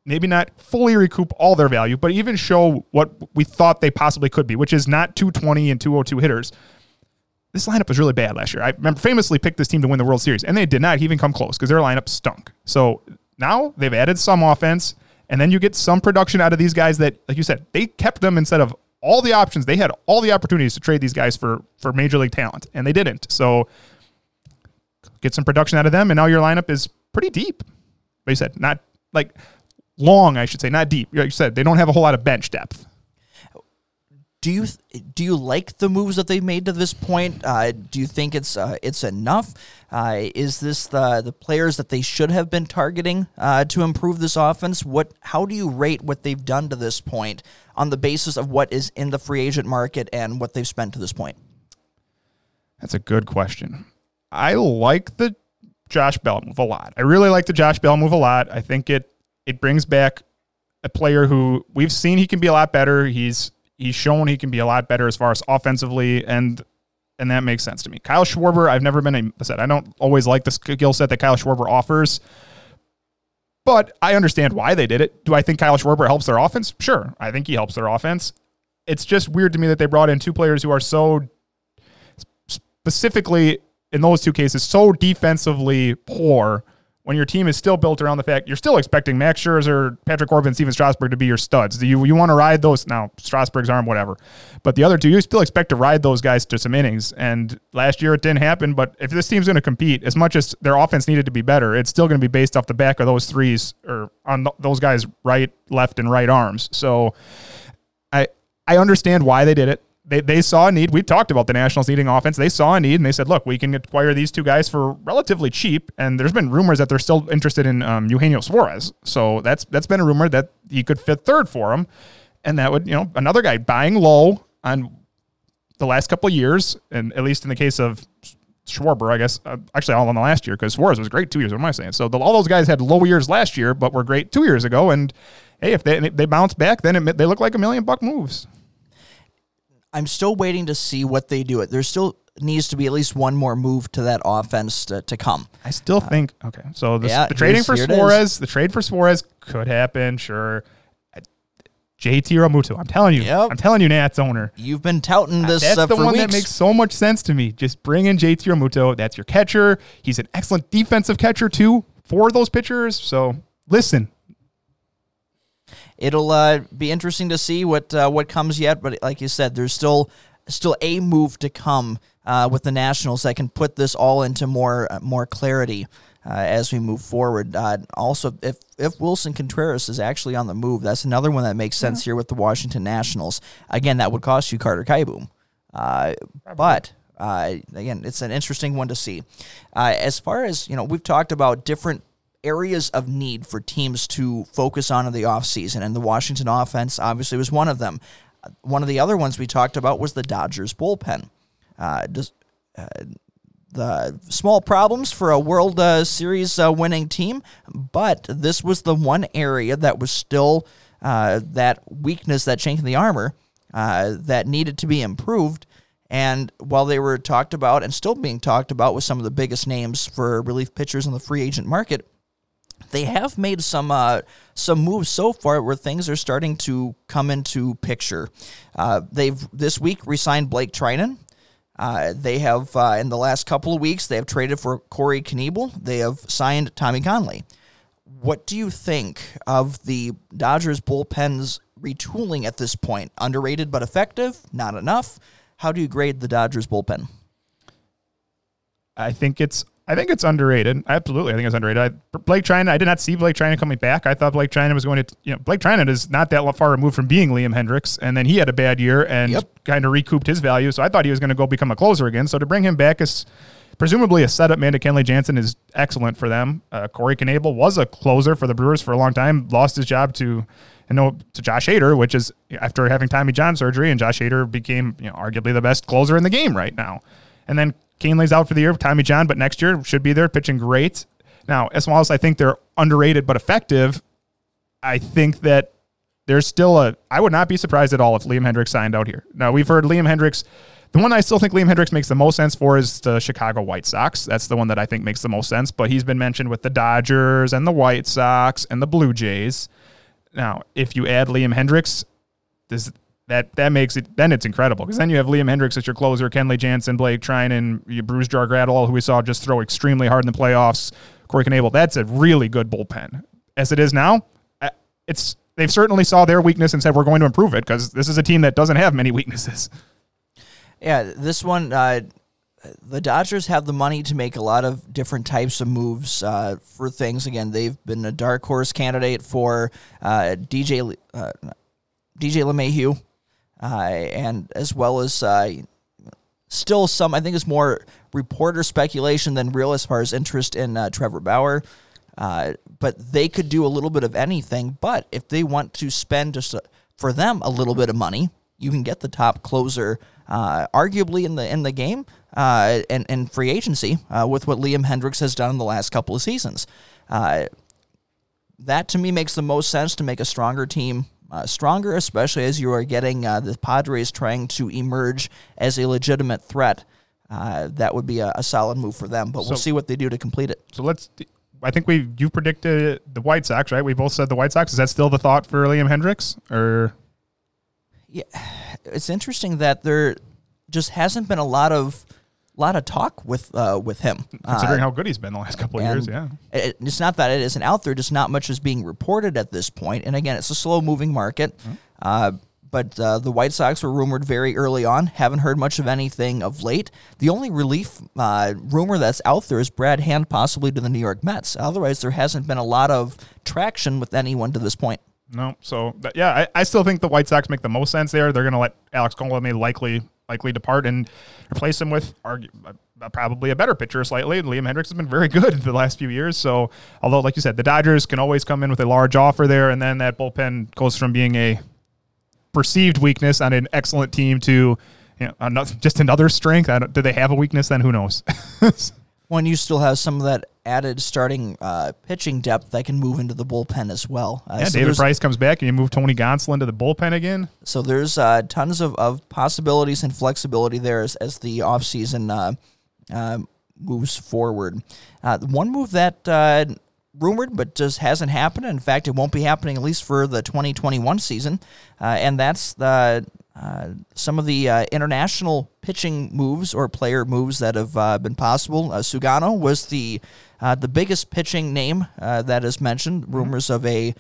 maybe not fully recoup all their value, but even show what we thought they possibly could be, which is not 220 and 202 hitters, this lineup was really bad last year. I remember famously picked this team to win the World Series, and they did not even come close because their lineup stunk. So now they've added some offense, and then you get some production out of these guys that, like you said, they kept them instead of all the options. They had all the opportunities to trade these guys for for major league talent, and they didn't. So get some production out of them, and now your lineup is pretty deep. But you said not like long, I should say, not deep. Like you said, they don't have a whole lot of bench depth. Do you do you like the moves that they've made to this point? Uh, do you think it's uh, it's enough? Uh, is this the the players that they should have been targeting uh, to improve this offense? What how do you rate what they've done to this point on the basis of what is in the free agent market and what they've spent to this point? That's a good question. I like the Josh Bell move a lot. I really like the Josh Bell move a lot. I think it it brings back a player who we've seen he can be a lot better. He's he's shown he can be a lot better as far as offensively and and that makes sense to me. Kyle Schwarber, I've never been a I said I don't always like the skill set that Kyle Schwarber offers. But I understand why they did it. Do I think Kyle Schwarber helps their offense? Sure. I think he helps their offense. It's just weird to me that they brought in two players who are so specifically in those two cases so defensively poor when your team is still built around the fact you're still expecting Max Scherzer, Patrick Corbin, Stephen Strasburg to be your studs. Do you you want to ride those now? Strasburg's arm, whatever, but the other two you still expect to ride those guys to some innings. And last year it didn't happen. But if this team's going to compete, as much as their offense needed to be better, it's still going to be based off the back of those threes or on th- those guys' right, left, and right arms. So I I understand why they did it they, they saw a need. We talked about the Nationals needing offense. They saw a need and they said, look, we can acquire these two guys for relatively cheap. And there's been rumors that they're still interested in um, Eugenio Suarez. So that's that's been a rumor that he could fit third for them. And that would, you know, another guy buying low on the last couple years, and at least in the case of Schwarber, I guess, uh, actually all in the last year because Suarez was great two years. What am I saying? So the, all those guys had low years last year, but were great two years ago. And hey, if they they bounce back, then it, they look like a million buck moves. I'm still waiting to see what they do. It there still needs to be at least one more move to that offense to, to come. I still think okay. So the, yeah, the trading for. Suarez, the trade for Suarez could happen. Sure, JT Realmuto. I'm telling you. Yep. I'm telling you, Nats owner. You've been touting this That's uh, the one weeks. that makes so much sense to me. Just bring in JT Realmuto. That's your catcher. He's an excellent defensive catcher too for those pitchers. So listen, It'll uh, be interesting to see what uh, what comes yet, but like you said, there's still still a move to come uh, with the Nationals that can put this all into more uh, more clarity uh, as we move forward. Uh, also, if if Willson Contreras is actually on the move, that's another one that makes sense here with the Washington Nationals. Again, that would cost you Carter Kieboom, uh, but. Uh, again, it's an interesting one to see. Uh, as far as you know, we've talked about different areas of need for teams to focus on in the offseason, and the Washington offense obviously was one of them. Uh, One of the other ones we talked about was the Dodgers bullpen. Uh, just, uh, the small problems for a World uh, Series uh, winning team, but this was the one area that was still uh, that weakness, that chink in the armor that needed to be improved. And while they were talked about and still being talked about with some of the biggest names for relief pitchers in the free agent market, they have made some uh, some moves so far where things are starting to come into picture. Uh, they've this week re-signed Blake Treinen. Uh, they have uh, in the last couple of weeks they have traded for Corey Knebel. They have signed Tommy Kahnle. What do you think of the Dodgers bullpen's retooling at this point? Underrated but effective? Not enough. How do you grade the Dodgers bullpen? I think it's I think it's underrated. Absolutely, I think it's underrated. I, Blake Treinen, I did not see Blake Treinen coming back. I thought Blake Treinen was going to, you know, Blake Treinen is not that far removed from being Liam Hendriks, and then he had a bad year and Yep. kind of recouped his value. So I thought he was going to go become a closer again. So to bring him back is presumably a setup man to Kenley Jansen is excellent for them. Uh, Corey Knebel was a closer for the Brewers for a long time, lost his job to. And no, to Josh Hader, which is after having Tommy John surgery, and Josh Hader became you know, arguably the best closer in the game right now. And then Kenley's out for the year, Tommy John, but next year should be there pitching great. Now, as well as I think they're underrated but effective, I think that there's still a. I would not be surprised at all if Liam Hendriks signed out here. Now we've heard Liam Hendriks. The one I still think Liam Hendriks makes the most sense for is the Chicago White Sox. That's the one that I think makes the most sense. But he's been mentioned with the Dodgers and the White Sox and the Blue Jays. Now, if you add Liam Hendriks, this that that makes it then it's incredible because then you have Liam Hendriks as your closer, Kenley Jansen, Blake Treinen, you Brusdar Graterol, who we saw just throw extremely hard in the playoffs. Corey Knebel. That's a really good bullpen. As it is now, it's they've certainly saw their weakness and said we're going to improve it because this is a team that doesn't have many weaknesses. Yeah, this one, uh, the Dodgers have the money to make a lot of different types of moves uh, for things. Again, they've been a dark horse candidate for uh, DJ uh, DJ LeMahieu, uh, and as well as uh, still some. I think it's more reporter speculation than real as far as interest in uh, Trevor Bauer. Uh, but they could do a little bit of anything. But if they want to spend just a, for them a little bit of money, you can get the top closer, uh, arguably in the in the game, uh, and and free agency uh, with what Liam Hendriks has done in the last couple of seasons. Uh, that to me makes the most sense to make a stronger team uh, stronger, especially as you are getting uh, the Padres trying to emerge as a legitimate threat. Uh, that would be a, a solid move for them, but we'll see what they do to complete it. So let's. I think we you predicted the White Sox, right? We both said the White Sox. Is that still the thought for Liam Hendriks, or Yeah, it's interesting that there just hasn't been a lot of lot of talk with uh, with him. considering Uh, how good he's been the last couple of years? Yeah. it- it's not that it isn't out there, just not much is being reported at this point. And again, it's a slow moving market. Mm-hmm. Uh, but uh, the White Sox were rumored very early on. Haven't heard much of anything of late. The only relief uh, rumor that's out there is Brad Hand possibly to the New York Mets. Otherwise, there hasn't been a lot of traction with anyone to this point. No, so yeah, I, I still think the White Sox make the most sense there. They're going to let Alex Colomé likely likely depart and replace him with argu- uh, probably a better pitcher slightly. And Liam Hendriks has been very good the last few years. So although, like you said, the Dodgers can always come in with a large offer there, and then that bullpen goes from being a perceived weakness on an excellent team to you know another, just another strength. Do they have a weakness? Then who knows? When you still have some of that added starting uh, pitching depth that can move into the bullpen as well. Uh, yeah, so David Price comes back and you move Tony Gonsolin to the bullpen again. So there's uh, tons of, of possibilities and flexibility there as, as the offseason uh, uh, moves forward. Uh, one move that uh, rumored, but just hasn't happened. In fact, it won't be happening at least for the 2021 season, uh, and that's the. Uh, some of the uh, international pitching moves or player moves that have uh, been possible. Uh, Sugano was the uh, the biggest pitching name uh, that is mentioned. Rumors of a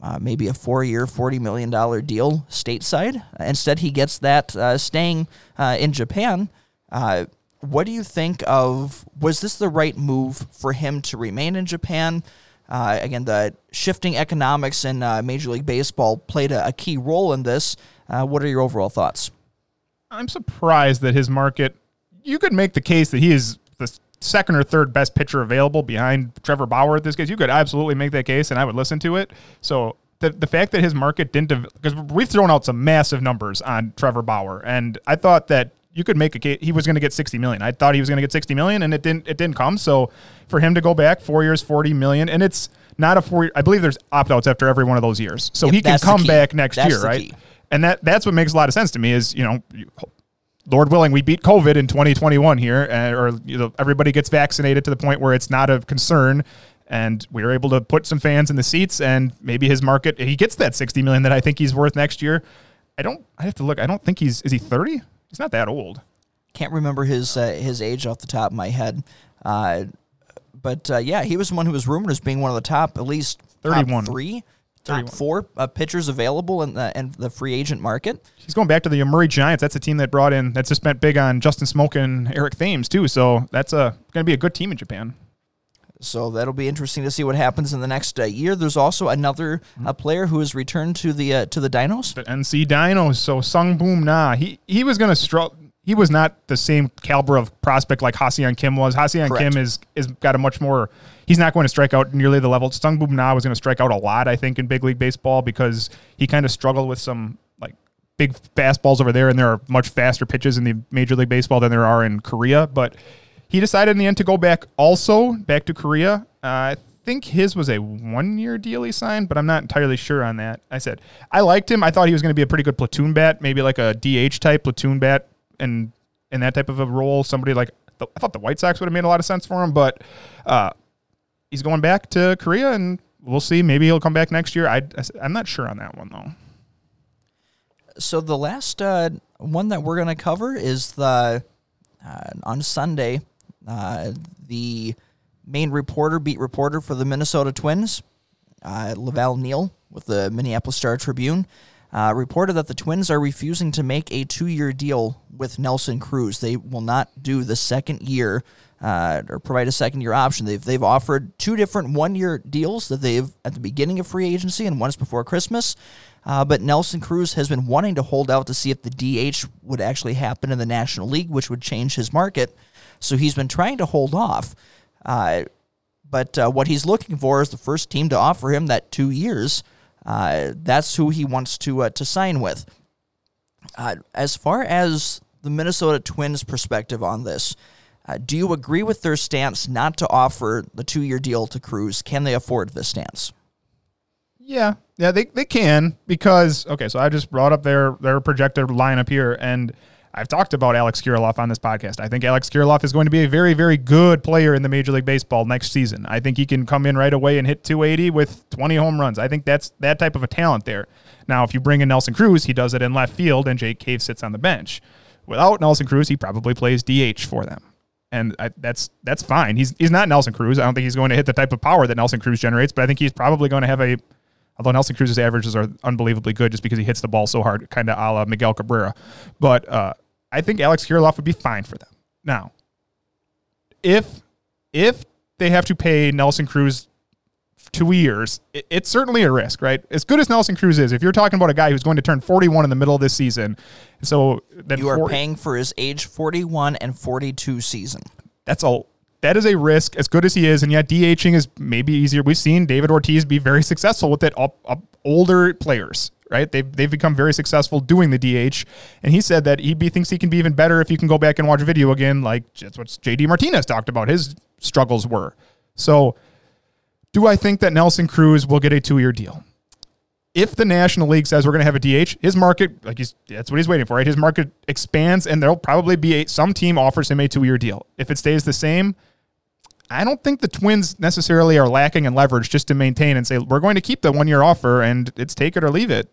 uh, maybe a four year, $40 million deal stateside. Instead, he gets that uh, staying uh, in Japan. Uh, what do you think of? Was this the right move for him to remain in Japan? Uh, again, the shifting economics in uh, Major League Baseball played a, a key role in this. Uh, what are your overall thoughts? I'm surprised that his market. You could make the case that he is the second or third best pitcher available behind Trevor Bauer at this case. You could absolutely make that case, and I would listen to it. So the the fact that his market didn't because we've thrown out some massive numbers on Trevor Bauer, and I thought that you could make a case he was going to get 60 million. I thought he was going to get 60 million, and it didn't it didn't come. So for him to go back four years, 40 million, and it's not a four. I believe there's opt outs after every one of those years, so Yep, he can come back next That's year, right? key. And that that's what makes a lot of sense to me. Is you know. You, Lord willing, we beat COVID in 2021 here, uh, or you know, everybody gets vaccinated to the point where it's not a concern, and we were able to put some fans in the seats, and maybe his market he gets that 60 million that I think he's worth next year. I don't. I have to look. I don't think he's is he 30. He's not that old. Can't remember his uh, his age off the top of my head. Uh, but uh, yeah, he was the one who was rumored as being one of the top, at least top 31. three, top four uh, pitchers available in the in the free agent market. He's going back to the Yomiuri Giants. That's a team that brought in that's just spent big on Justin Smoak and Eric Thames too. So that's a going to be a good team in Japan. So that'll be interesting to see what happens in the next uh, year. There's also another uh, player who has returned to the uh, to the Dinos. the NC Dinos. So Sung Boom Na, he he was going to struggle. He was not the same caliber of prospect like Ha-seong Kim was. Correct. Kim is is got a much more. He's not going to strike out nearly the level. Sung Boom Na was going to strike out a lot, I think, in big league baseball because he kind of struggled with some like big fastballs over there, and there are much faster pitches in the Major League Baseball than there are in Korea. But he decided in the end to go back also back to Korea. Uh, I think his was a one year deal he signed, but I'm not entirely sure on that. I said I liked him. I thought he was going to be a pretty good platoon bat, maybe like a DH type platoon bat, and in that type of a role, somebody like I thought the White Sox would have made a lot of sense for him, but uh, he's going back to Korea, and we'll see. Maybe he'll come back next year. I, I'm not sure on that one though. So the last uh, one that we're going to cover is the uh, on Sunday. Uh, the main reporter, beat reporter for the Minnesota Twins, uh, La Velle Neal with the Minneapolis Star Tribune, uh, reported that the Twins are refusing to make a two-year deal with Nelson Cruz. They will not do the second year uh, or provide a second-year option. They've they've offered two different one-year deals that they've at the beginning of free agency and once before Christmas. Uh, but Nelson Cruz has been wanting to hold out to see if the DH would actually happen in the National League, which would change his market. So he's been trying to hold off. Uh, but uh, what he's looking for is the first team to offer him that two years. Uh, that's who he wants to uh, to sign with. As far as the Minnesota Twins' perspective on this, uh, do you agree with their stance not to offer the two year deal to Cruz? Can they afford this stance? Yeah, yeah, they, they can because okay. So I just brought up their their projected lineup here, and I've talked about Alex Kirilloff on this podcast. I think Alex Kirilloff is going to be a very very good player in the Major League Baseball next season. I think he can come in right away and hit 280 with 20 home runs. I think that's that type of a talent there. Now, if you bring in Nelson Cruz, he does it in left field, and Jake Cave sits on the bench. Without Nelson Cruz, he probably plays DH for them and I, that's that's fine. He's he's not Nelson Cruz. I don't think he's going to hit the type of power that Nelson Cruz generates, but I think he's probably going to have a. Although Nelson Cruz's averages are unbelievably good, just because he hits the ball so hard, kind of a la Miguel Cabrera. But uh, I think Alex Kirilloff would be fine for them. Now, if if they have to pay Nelson Cruz two years, it, it's certainly a risk, right? As good as Nelson Cruz is, if you're talking about a guy who's going to turn 41 in the middle of this season, so You are four- paying for his age 41 and 42 season. that's all. that is a risk as good as he is and yet DHing is maybe easier. We've seen David Ortiz be very successful with it up, up older players, right? They've they've become very successful doing the DH and he said that he be, thinks he can be even better if you can go back and watch a video again like that's what JD Martinez talked about his struggles were. So do I think that Nelson Cruz will get a 2-year deal? if the National League says we're going to have a DH, his market, like he's, that's what he's waiting for, right? His market expands, and there'll probably be a, some team offers him a two year deal. If it stays the same, I don't think the Twins necessarily are lacking in leverage just to maintain and say we're going to keep the one year offer and it's take it or leave it.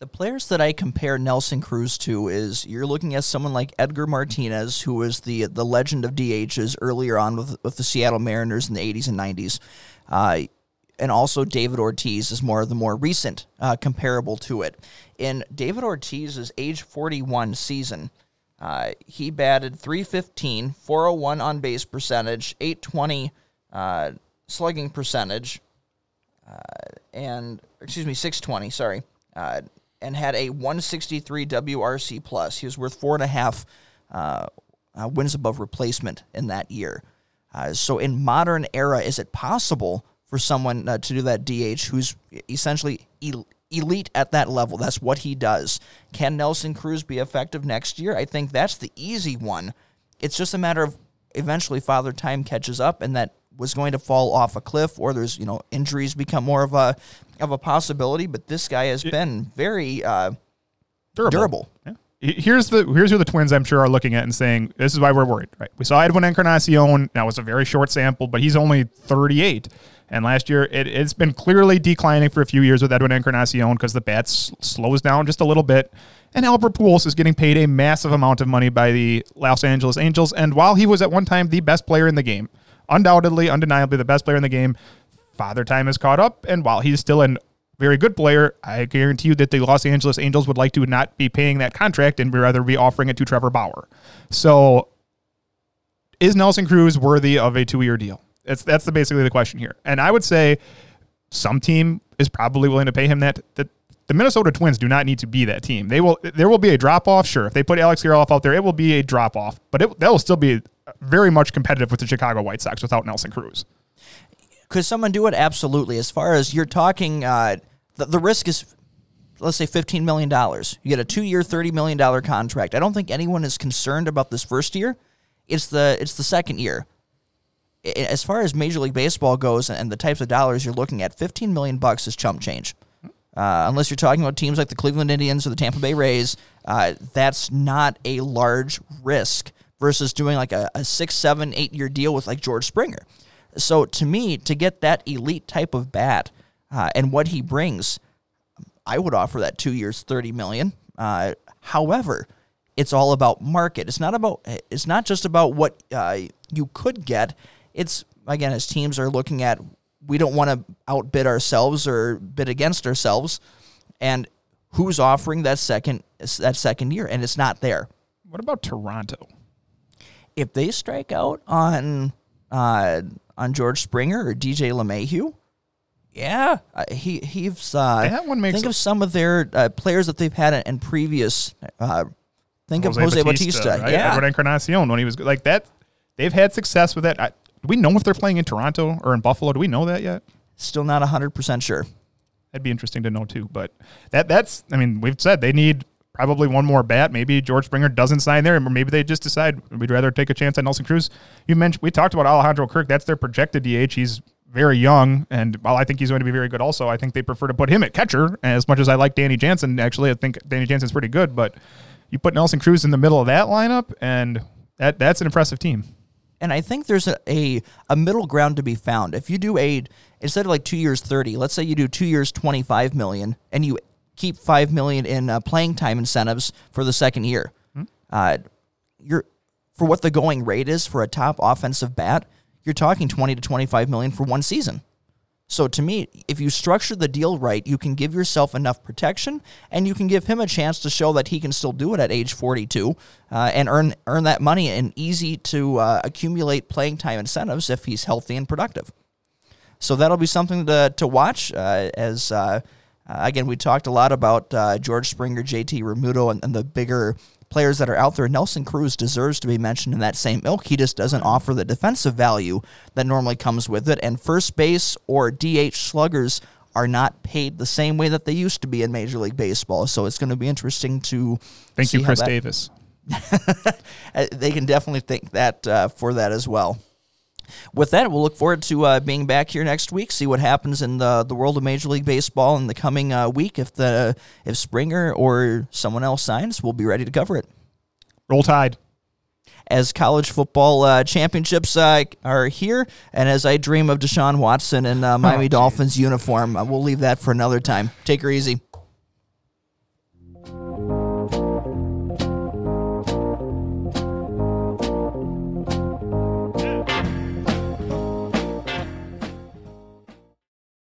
The players that I compare Nelson Cruz to is you're looking at someone like Edgar Martinez, who was the the legend of DHs earlier on with, with the Seattle Mariners in the 80s and 90s. Uh, and also David Ortiz is more of the more recent uh, comparable to it. In David Ortiz's age 41 season, uh, he batted 315, 401 on base percentage, 820 uh, slugging percentage, uh, and excuse me, 620. Sorry, uh, and had a 163 WRC plus. He was worth four and a half uh, uh, wins above replacement in that year. Uh, so, in modern era, is it possible for someone uh, to do that DH who's essentially el- elite at that level? That's what he does. Can Nelson Cruz be effective next year? I think that's the easy one. It's just a matter of eventually Father Time catches up, and that was going to fall off a cliff, or there's you know injuries become more of a of a possibility. But this guy has been very uh, Durable. durable. Yeah. Here's the here's who the Twins I'm sure are looking at and saying this is why we're worried. Right, we saw Edwin Encarnacion. Now it's a very short sample, but he's only 38. And last year, it, it's been clearly declining for a few years with Edwin Encarnacion because the bat s- slows down just a little bit. And Albert Pujols is getting paid a massive amount of money by the Los Angeles Angels. And while he was at one time the best player in the game, undoubtedly, undeniably the best player in the game, Father Time has caught up. And while he's still a very good player, I guarantee you that the Los Angeles Angels would like to not be paying that contract and rather be offering it to Trevor Bauer. So is Nelson Cruz worthy of a two-year deal? That's that's the basically the question here. And I would say some team is probably willing to pay him that. That the Minnesota Twins do not need to be that team. They will. There will be a drop off. Sure, if they put Alex Kirilloff out there, it will be a drop off. But it that will still be very much competitive with the Chicago White Sox without Nelson Cruz. Could someone do it? Absolutely. As far as you're talking, uh, the, the risk is, let's say, $15 million. You get a two year, $30 million contract. I don't think anyone is concerned about this first year. It's the, it's the second year. As far as Major League Baseball goes and the types of dollars you're looking at, 15 million bucks is chump change. Uh, unless you're talking about teams like the Cleveland Indians or the Tampa Bay Rays, uh, that's not a large risk versus doing like a, a six, seven, eight year deal with like George Springer. So to me, to get that elite type of bat uh, and what he brings, I would offer that two years, thirty million. Uh, however, it's all about market. It's not about. It's not just about what uh, you could get. It's again, as teams are looking at, we don't want to outbid ourselves or bid against ourselves, and who's offering that second that second year, and it's not there. What about Toronto? If they strike out on uh, on George Springer or DJ LeMahieu, yeah, uh, he he's uh, That one makes think of some of their uh, players that they've had in, in previous. Uh, think of Jose Bautista, right? yeah. Edward Encarnacion when he was like that. They've had success with that. I, do we know if they're playing in Toronto or in Buffalo? Do we know that yet? Still not hundred percent sure. That'd be interesting to know too. But that that's I mean we've said they need probably one more bat. Maybe George Springer doesn't sign there, or maybe they just decide we'd rather take a chance on Nelson Cruz. You mentioned we talked about Alejandro Kirk. That's their projected DH. He's very young, and while I think he's going to be very good, also I think they prefer to put him at catcher. As much as I like Danny Jansen, actually I think Danny Jansen's pretty good, but you put Nelson Cruz in the middle of that lineup, and that that's an impressive team. And I think there's a, a, a middle ground to be found. If you do a instead of like two years thirty, let's say you do two years twenty five million, and you keep five million in uh, playing time incentives for the second year. Uh, you're for what the going rate is for a top offensive bat. You're talking twenty to twenty five million for one season. So to me, if you structure the deal right, you can give yourself enough protection, and you can give him a chance to show that he can still do it at age 42, uh, and earn earn that money and easy to uh, accumulate playing time incentives if he's healthy and productive. So that'll be something to to watch. Uh, as uh, again, we talked a lot about uh, George Springer, JT Realmuto, and, and the bigger players that are out there. Nelson Cruz deserves to be mentioned in that same ilk. He just doesn't offer the defensive value that normally comes with it. And first base or DH sluggers are not paid the same way that they used to be in Major League Baseball. So it's going to be interesting to Thank you, Chris that- Davis. uh, they can definitely thank that uh, for that as well. With that, we'll look forward to uh, being back here next week. See what happens in the the world of Major League Baseball in the coming uh, week. If the if Springer or someone else signs, we'll be ready to cover it. Roll Tide. as college football uh, championships uh, are here, and as I dream of Deshaun Watson in uh, Miami Dolphins uniform. Uh, we'll leave that for another time. Take her easy.